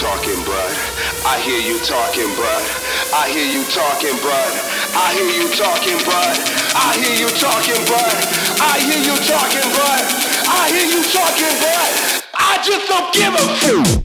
talking, bud. I hear you talking, bud. I hear you talking, bud. I hear you talking, bud. I hear you talking, bud. I hear you talking, bud. I hear you talking, bud. I just don't give a fuck.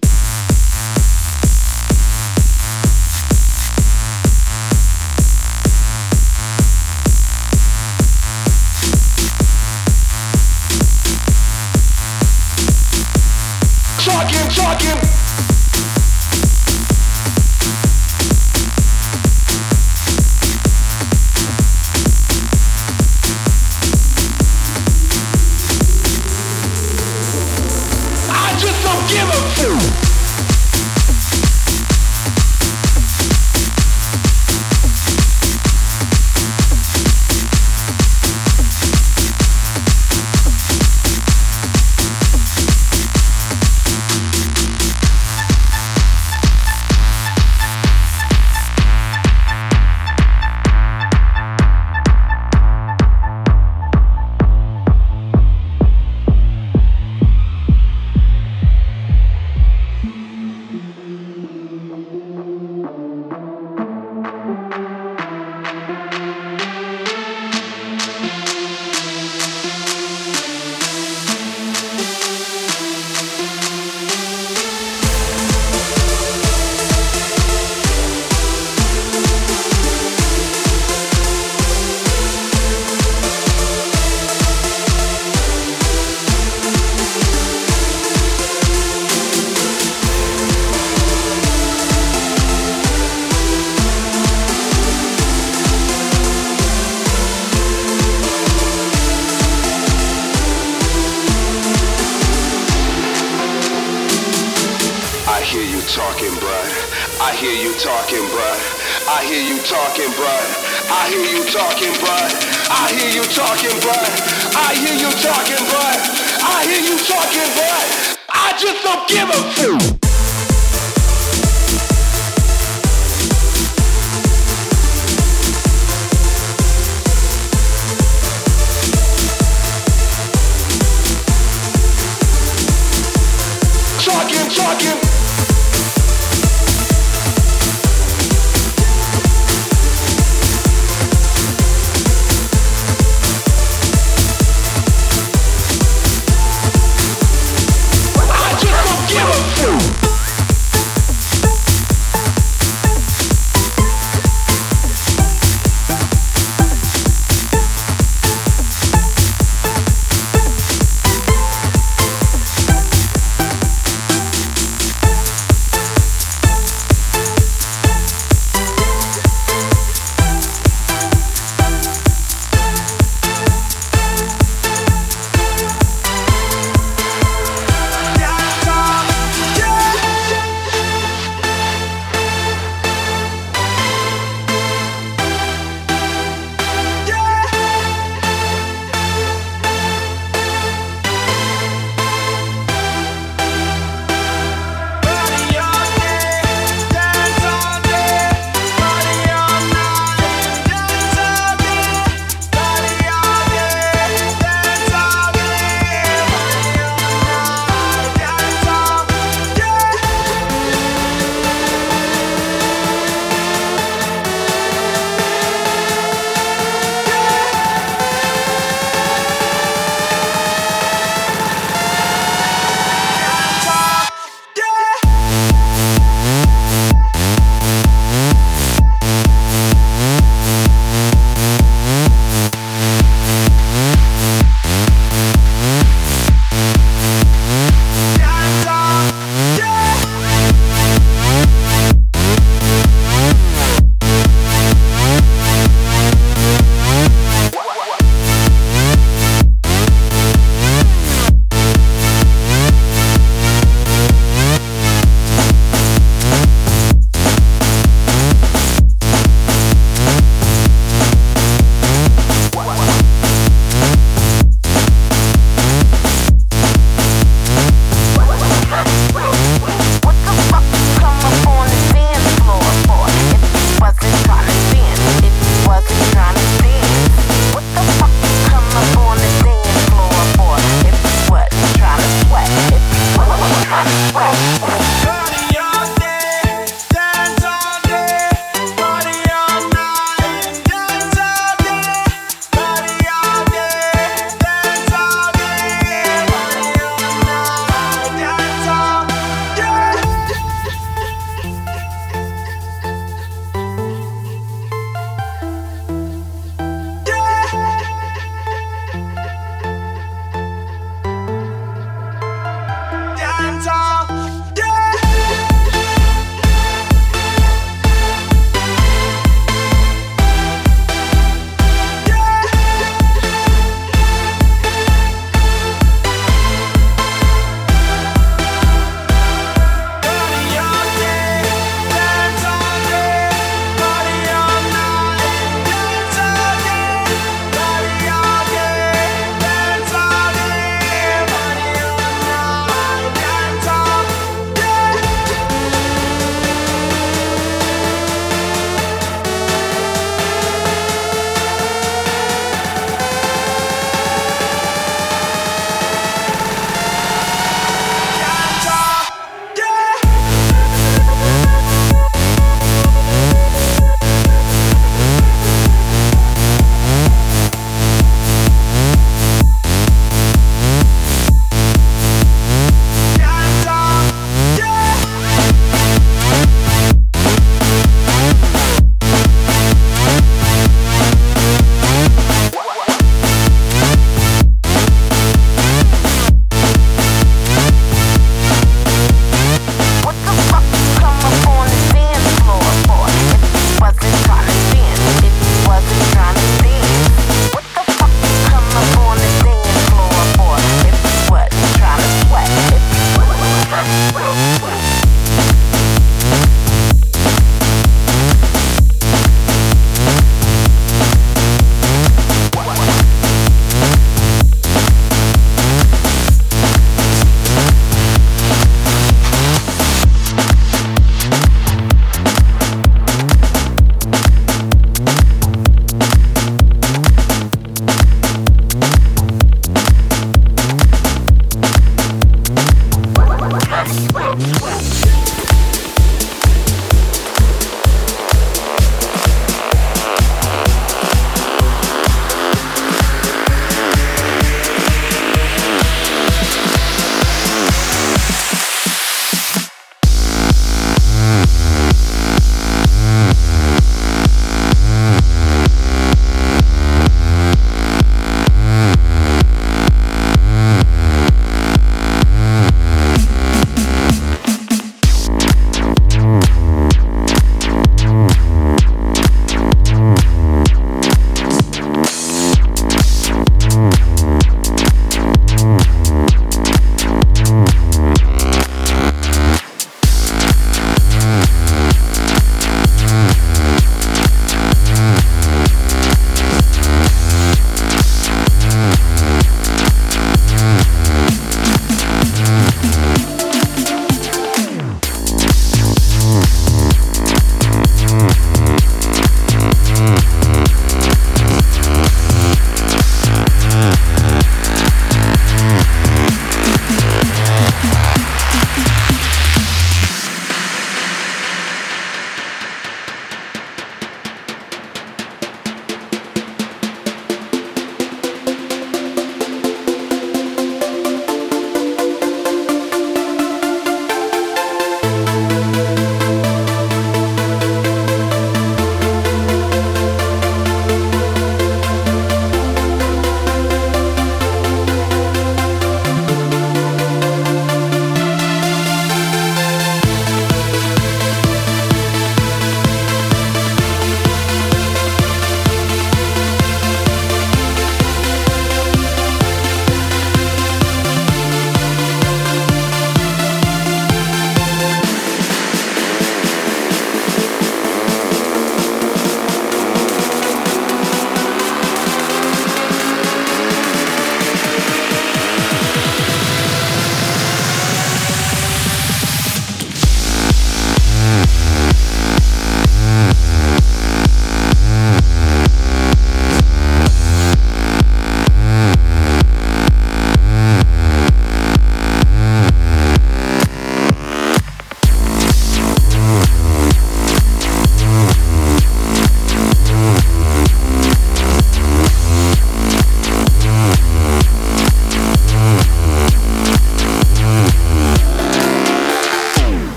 Hear you talking, bud. I hear you talking, bud. I hear you talking, bud. I hear you talking, bud. I hear you talking, bud. I just don't give a fuck.